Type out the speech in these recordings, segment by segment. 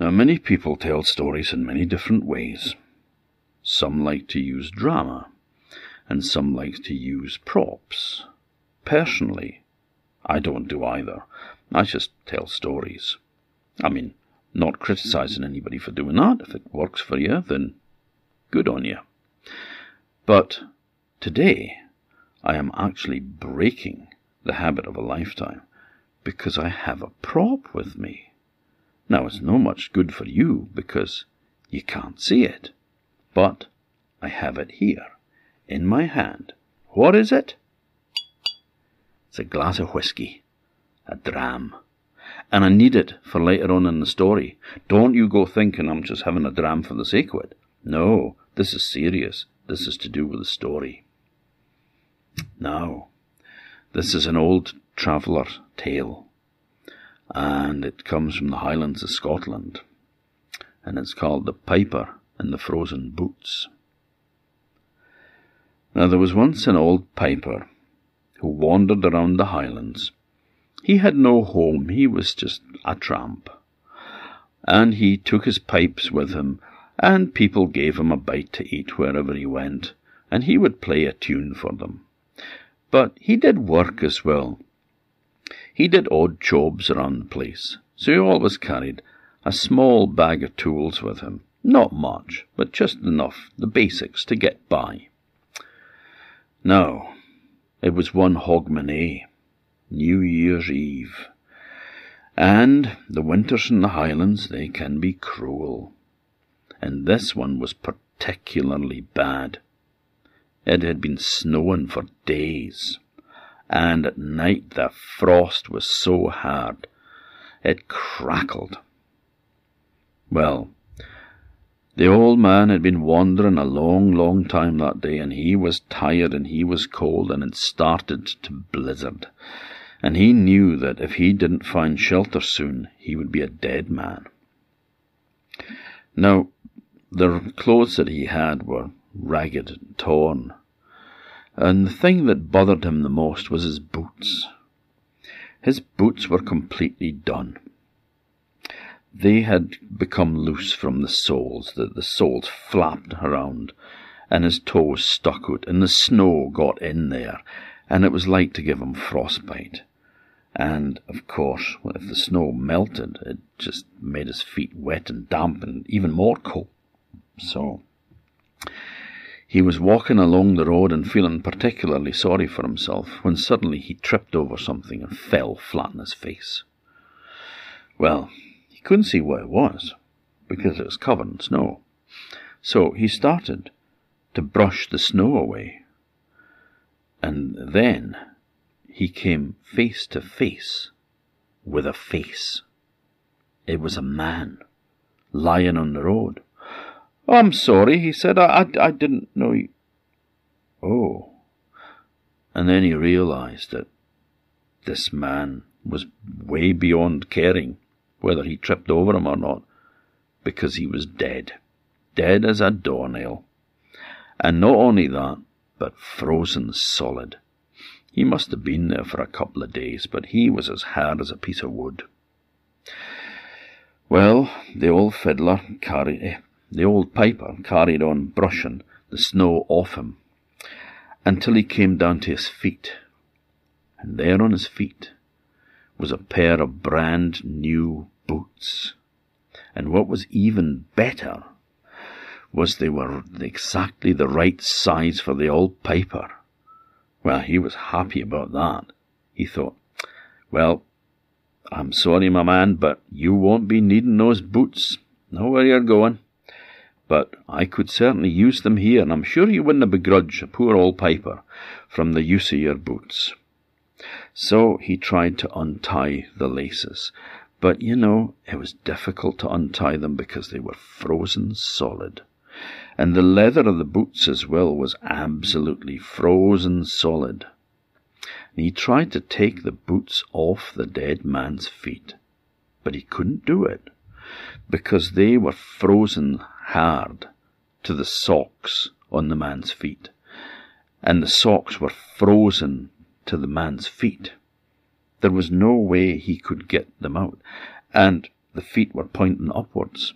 Now, many people tell stories in many different ways. Some like to use drama, and some like to use props. Personally, I don't do either. I just tell stories. I mean, not criticizing anybody for doing that. If it works for you, then good on you. But today, I am actually breaking the habit of a lifetime because I have a prop with me. Now, it's no much good for you because you can't see it, but I have it here in my hand. What is it? It's a glass of whisky, a dram. And I need it for later on in the story. Don't you go thinking I'm just having a dram for the sake of it. No, this is serious. This is to do with the story. Now, this is an old traveller tale and it comes from the Highlands of Scotland, and it's called The Piper and the Frozen Boots. Now there was once an old piper who wandered around the Highlands. He had no home, he was just a tramp. And he took his pipes with him, and people gave him a bite to eat wherever he went, and he would play a tune for them. But he did work as well, he did odd jobs around the place, so he always carried a small bag of tools with him. Not much, but just enough, the basics, to get by. Now, it was one Hogmanay, New Year's Eve, and the winters in the Highlands, they can be cruel. And this one was particularly bad. It had been snowing for days and at night the frost was so hard it crackled. Well, the old man had been wandering a long, long time that day, and he was tired and he was cold, and it started to blizzard. And he knew that if he didn't find shelter soon, he would be a dead man. Now, the clothes that he had were ragged and torn, and the thing that bothered him the most was his boots. His boots were completely done. They had become loose from the soles, the, the soles flapped around, and his toes stuck out, and the snow got in there, and it was like to give him frostbite. And, of course, if the snow melted, it just made his feet wet and damp and even more cold. So, he was walking along the road and feeling particularly sorry for himself when suddenly he tripped over something and fell flat on his face. Well, he couldn't see what it was because it was covered in snow. So he started to brush the snow away. And then he came face to face with a face. It was a man lying on the road. Oh, I'm sorry, he said. I, I, I didn't know you. Oh. And then he realized that this man was way beyond caring whether he tripped over him or not, because he was dead. Dead as a doornail. And not only that, but frozen solid. He must have been there for a couple of days, but he was as hard as a piece of wood. Well, the old fiddler carried, eh, the old piper carried on brushing the snow off him until he came down to his feet. And there on his feet was a pair of brand new boots. And what was even better was they were exactly the right size for the old piper. Well, he was happy about that. He thought, well, I'm sorry, my man, but you won't be needing those boots. Know where you're going but I could certainly use them here, and I'm sure you wouldn't begrudge a poor old piper from the use of your boots. So he tried to untie the laces, but you know, it was difficult to untie them because they were frozen solid. And the leather of the boots as well was absolutely frozen solid. And he tried to take the boots off the dead man's feet, but he couldn't do it because they were frozen hard to the socks on the man's feet, and the socks were frozen to the man's feet. There was no way he could get them out, and the feet were pointing upwards.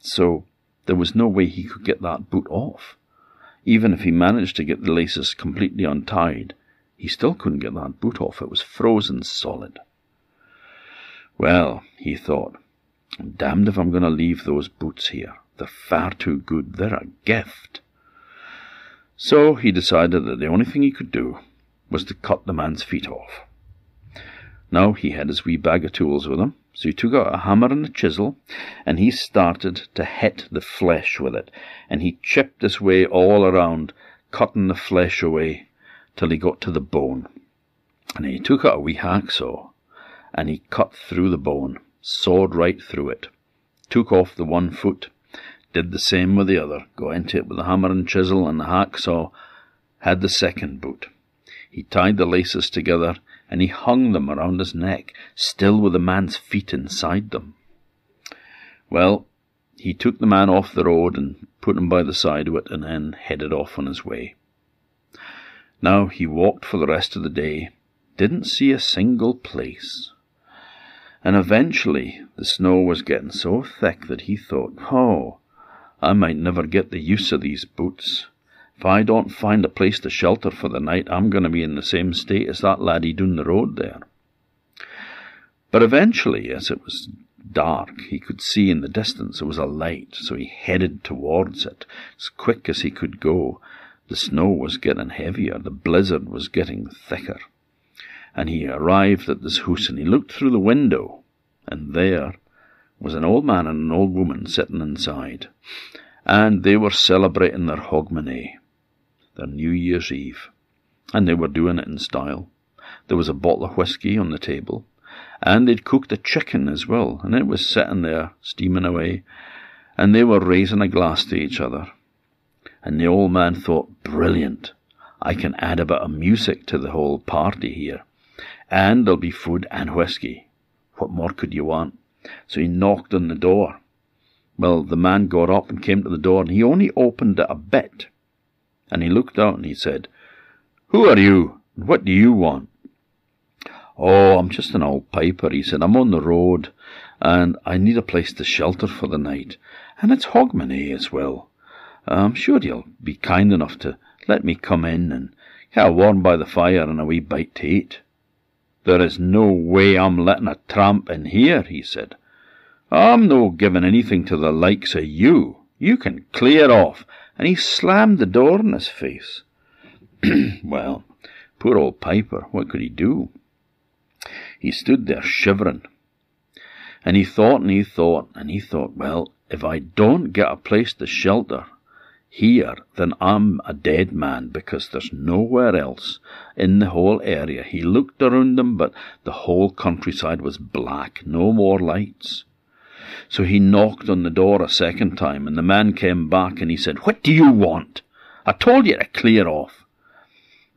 So there was no way he could get that boot off. Even if he managed to get the laces completely untied, he still couldn't get that boot off. It was frozen solid. Well, he thought, damned if I'm going to leave those boots here. They're far too good. They're a gift. So he decided that the only thing he could do was to cut the man's feet off. Now he had his wee bag of tools with him, so he took out a hammer and a chisel, and he started to hit the flesh with it, and he chipped his way all around, cutting the flesh away till he got to the bone. And he took out a wee hacksaw, and he cut through the bone, sawed right through it, took off the one foot, did the same with the other, got into it with the hammer and chisel and the hacksaw, had the second boot. He tied the laces together and he hung them around his neck, still with the man's feet inside them. Well, he took the man off the road and put him by the side of it and then headed off on his way. Now he walked for the rest of the day, didn't see a single place. And eventually the snow was getting so thick that he thought, oh, I might never get the use of these boots. If I don't find a place to shelter for the night, I'm going to be in the same state as that laddie down the road there. But eventually, as it was dark, he could see in the distance there was a light, so he headed towards it as quick as he could go. The snow was getting heavier, the blizzard was getting thicker. And he arrived at this house and he looked through the window, and there was an old man and an old woman sitting inside, and they were celebrating their Hogmanay their New Year's Eve, and they were doing it in style. There was a bottle of whisky on the table, and they'd cooked a chicken as well, and it was sitting there steaming away, and they were raising a glass to each other. And the old man thought, brilliant, I can add a bit of music to the whole party here, and there'll be food and whisky. What more could you want? So he knocked on the door. Well, the man got up and came to the door, and he only opened it a bit and he looked out and he said, Who are you, and what do you want? Oh, I'm just an old piper, he said. I'm on the road, and I need a place to shelter for the night, and it's Hogmanay as well. I'm sure you'll be kind enough to let me come in and get a warm by the fire and a wee bite to eat. There is no way I'm letting a tramp in here, he said. I'm no giving anything to the likes of you. You can clear off and he slammed the door in his face. well, poor old Piper, what could he do? He stood there shivering. And he thought and he thought and he thought, well, if I don't get a place to shelter here, then I'm a dead man because there's nowhere else in the whole area. He looked around him, but the whole countryside was black, no more lights. So he knocked on the door a second time, and the man came back and he said, What do you want? I told you to clear off.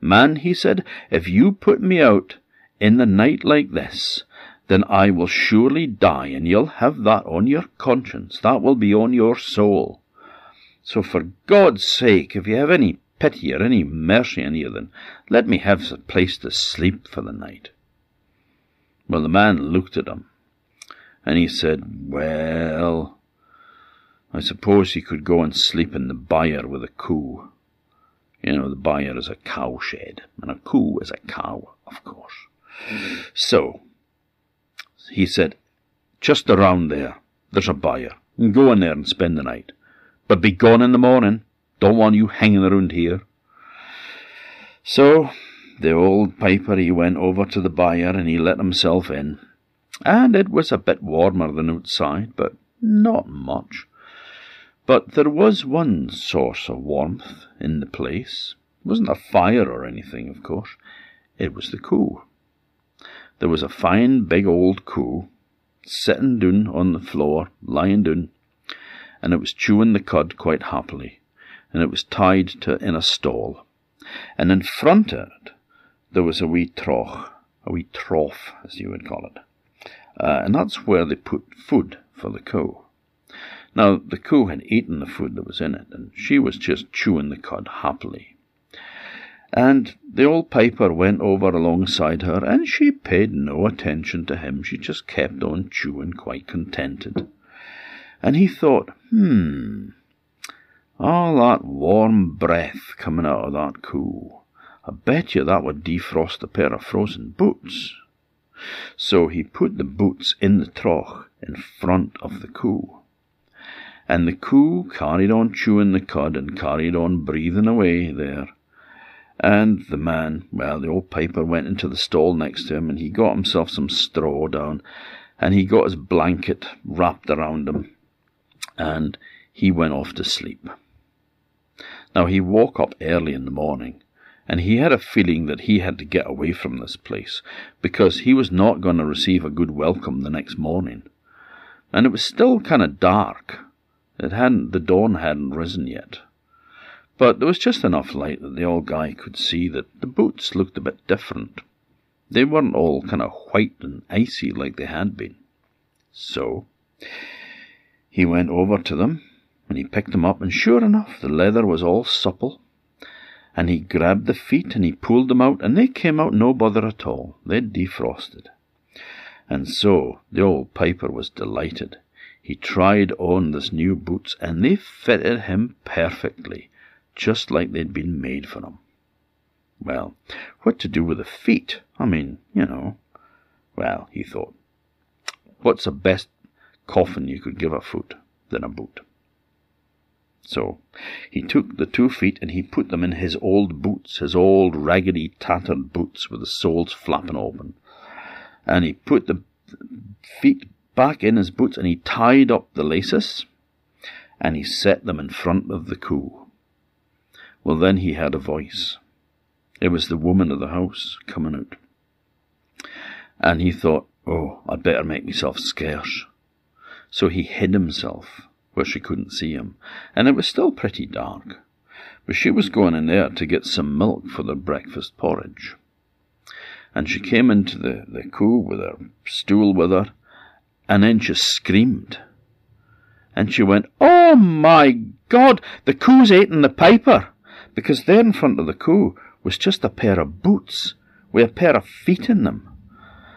Man, he said, if you put me out in the night like this, then I will surely die, and you'll have that on your conscience. That will be on your soul. So for God's sake, if you have any pity or any mercy on you, then let me have a place to sleep for the night. Well, the man looked at him and he said, Well, I suppose he could go and sleep in the byre with a coo. You know, the byre is a cow shed, and a coo is a cow, of course. So, he said, Just around there, there's a byre. Go in there and spend the night. But be gone in the morning. Don't want you hanging around here. So, the old piper, he went over to the byre and he let himself in and it was a bit warmer than outside, but not much. But there was one source of warmth in the place. It wasn't a fire or anything, of course. It was the coo. There was a fine big old coo sitting down on the floor, lying down, and it was chewing the cud quite happily, and it was tied to in a stall. And in front of it there was a wee trough, a wee trough, as you would call it uh, and that's where they put food for the cow. Now, the cow had eaten the food that was in it, and she was just chewing the cud happily. And the old piper went over alongside her, and she paid no attention to him. She just kept on chewing, quite contented. And he thought, hmm, all that warm breath coming out of that coo. I bet you that would defrost a pair of frozen boots. So he put the boots in the trough in front of the coo. And the coo carried on chewing the cud and carried on breathing away there. And the man, well, the old piper went into the stall next to him and he got himself some straw down and he got his blanket wrapped around him and he went off to sleep. Now he woke up early in the morning and he had a feeling that he had to get away from this place because he was not going to receive a good welcome the next morning. And it was still kind of dark. It hadn't, the dawn hadn't risen yet. But there was just enough light that the old guy could see that the boots looked a bit different. They weren't all kind of white and icy like they had been. So he went over to them and he picked them up, and sure enough, the leather was all supple. And he grabbed the feet and he pulled them out, and they came out no bother at all. They'd defrosted. And so the old piper was delighted. He tried on this new boots, and they fitted him perfectly just like they'd been made for him. Well, what to do with the feet? I mean, you know. Well, he thought, what's the best coffin you could give a foot than a boot? So he took the two feet and he put them in his old boots, his old raggedy, tattered boots with the soles flapping open. And he put the feet back in his boots and he tied up the laces and he set them in front of the coo. Well, then he had a voice. It was the woman of the house coming out. And he thought, oh, I'd better make myself scarce. So he hid himself where she couldn't see him, and it was still pretty dark. But she was going in there to get some milk for their breakfast porridge. And she came into the, the coo with her stool with her, and then she screamed. And she went, Oh my God, the coo's eating the piper! because there in front of the coo was just a pair of boots with a pair of feet in them.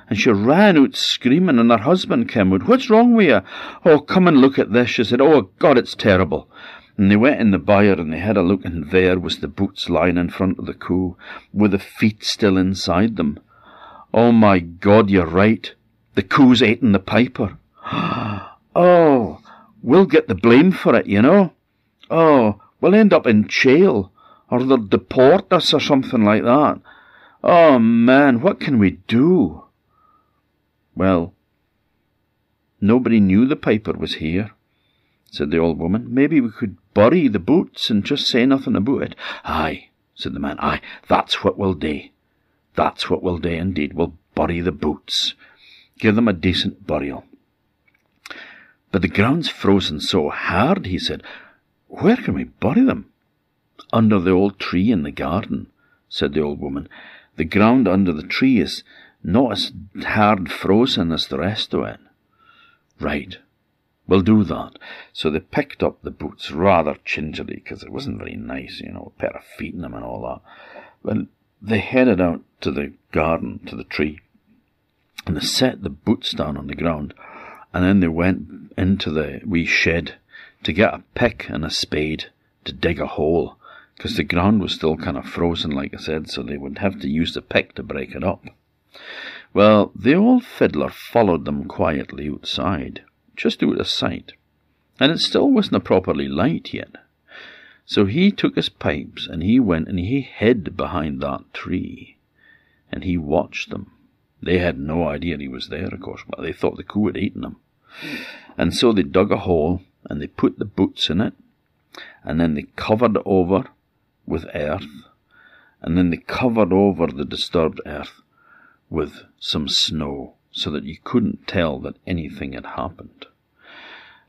And she ran out screaming, and her husband came out. What's wrong with you? Oh, come and look at this. She said, Oh, God, it's terrible. And they went in the byre and they had a look, and there was the boots lying in front of the coo, with the feet still inside them. Oh, my God, you're right. The coo's eating the piper. oh, we'll get the blame for it, you know. Oh, we'll end up in jail or they'll deport us or something like that. Oh man, what can we do? Well, nobody knew the piper was here, said the old woman. Maybe we could bury the boots and just say nothing about it. Aye, said the man. Aye, that's what we'll do. That's what we'll do indeed. We'll bury the boots. Give them a decent burial. But the ground's frozen so hard, he said. Where can we bury them? Under the old tree in the garden, said the old woman. The ground under the tree is not as hard frozen as the rest of it. Right, we'll do that. So they picked up the boots rather gingerly, because it wasn't very nice, you know, a pair of feet in them and all that. But they headed out to the garden, to the tree, and they set the boots down on the ground, and then they went into the wee shed to get a pick and a spade to dig a hole because the ground was still kind of frozen, like I said, so they would have to use the pick to break it up. Well, the old fiddler followed them quietly outside, just out of sight, and it still wasn't properly light yet. So he took his pipes and he went and he hid behind that tree, and he watched them. They had no idea he was there, of course. but they thought the coo had eaten them. And so they dug a hole and they put the boots in it, and then they covered it over with earth, and then they covered over the disturbed earth with some snow so that you couldn't tell that anything had happened.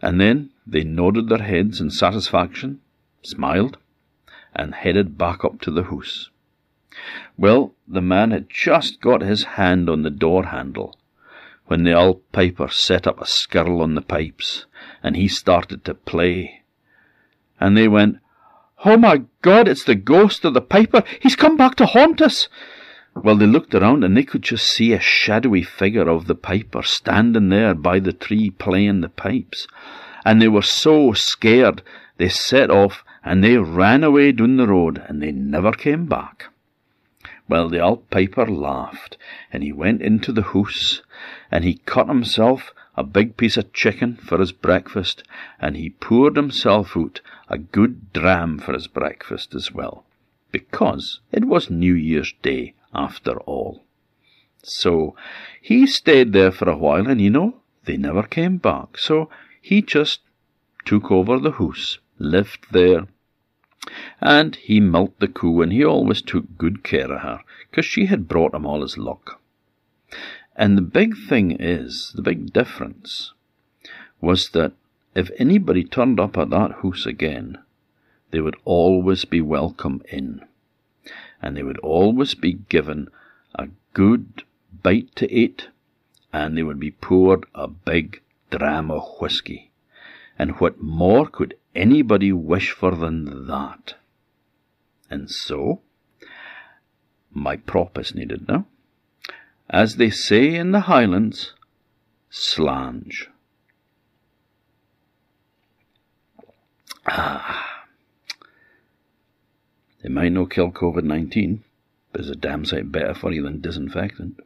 And then they nodded their heads in satisfaction, smiled, and headed back up to the house. Well, the man had just got his hand on the door handle when the old piper set up a skirl on the pipes, and he started to play. And they went, Oh my God, it's the ghost of the piper. He's come back to haunt us. Well, they looked around and they could just see a shadowy figure of the piper standing there by the tree playing the pipes. And they were so scared they set off and they ran away down the road and they never came back. Well, the old piper laughed and he went into the house and he cut himself a big piece of chicken for his breakfast, and he poured himself out a good dram for his breakfast as well, because it was New Year's Day after all. So he stayed there for a while, and you know, they never came back, so he just took over the house, lived there, and he milked the coo, and he always took good care of her, because she had brought him all his luck. And the big thing is, the big difference, was that if anybody turned up at that house again, they would always be welcome in. And they would always be given a good bite to eat, and they would be poured a big dram of whisky. And what more could anybody wish for than that? And so, my prop is needed now as they say in the Highlands, slàinte. Ah. It might not kill COVID 19, but it's a damn sight better for you than disinfectant.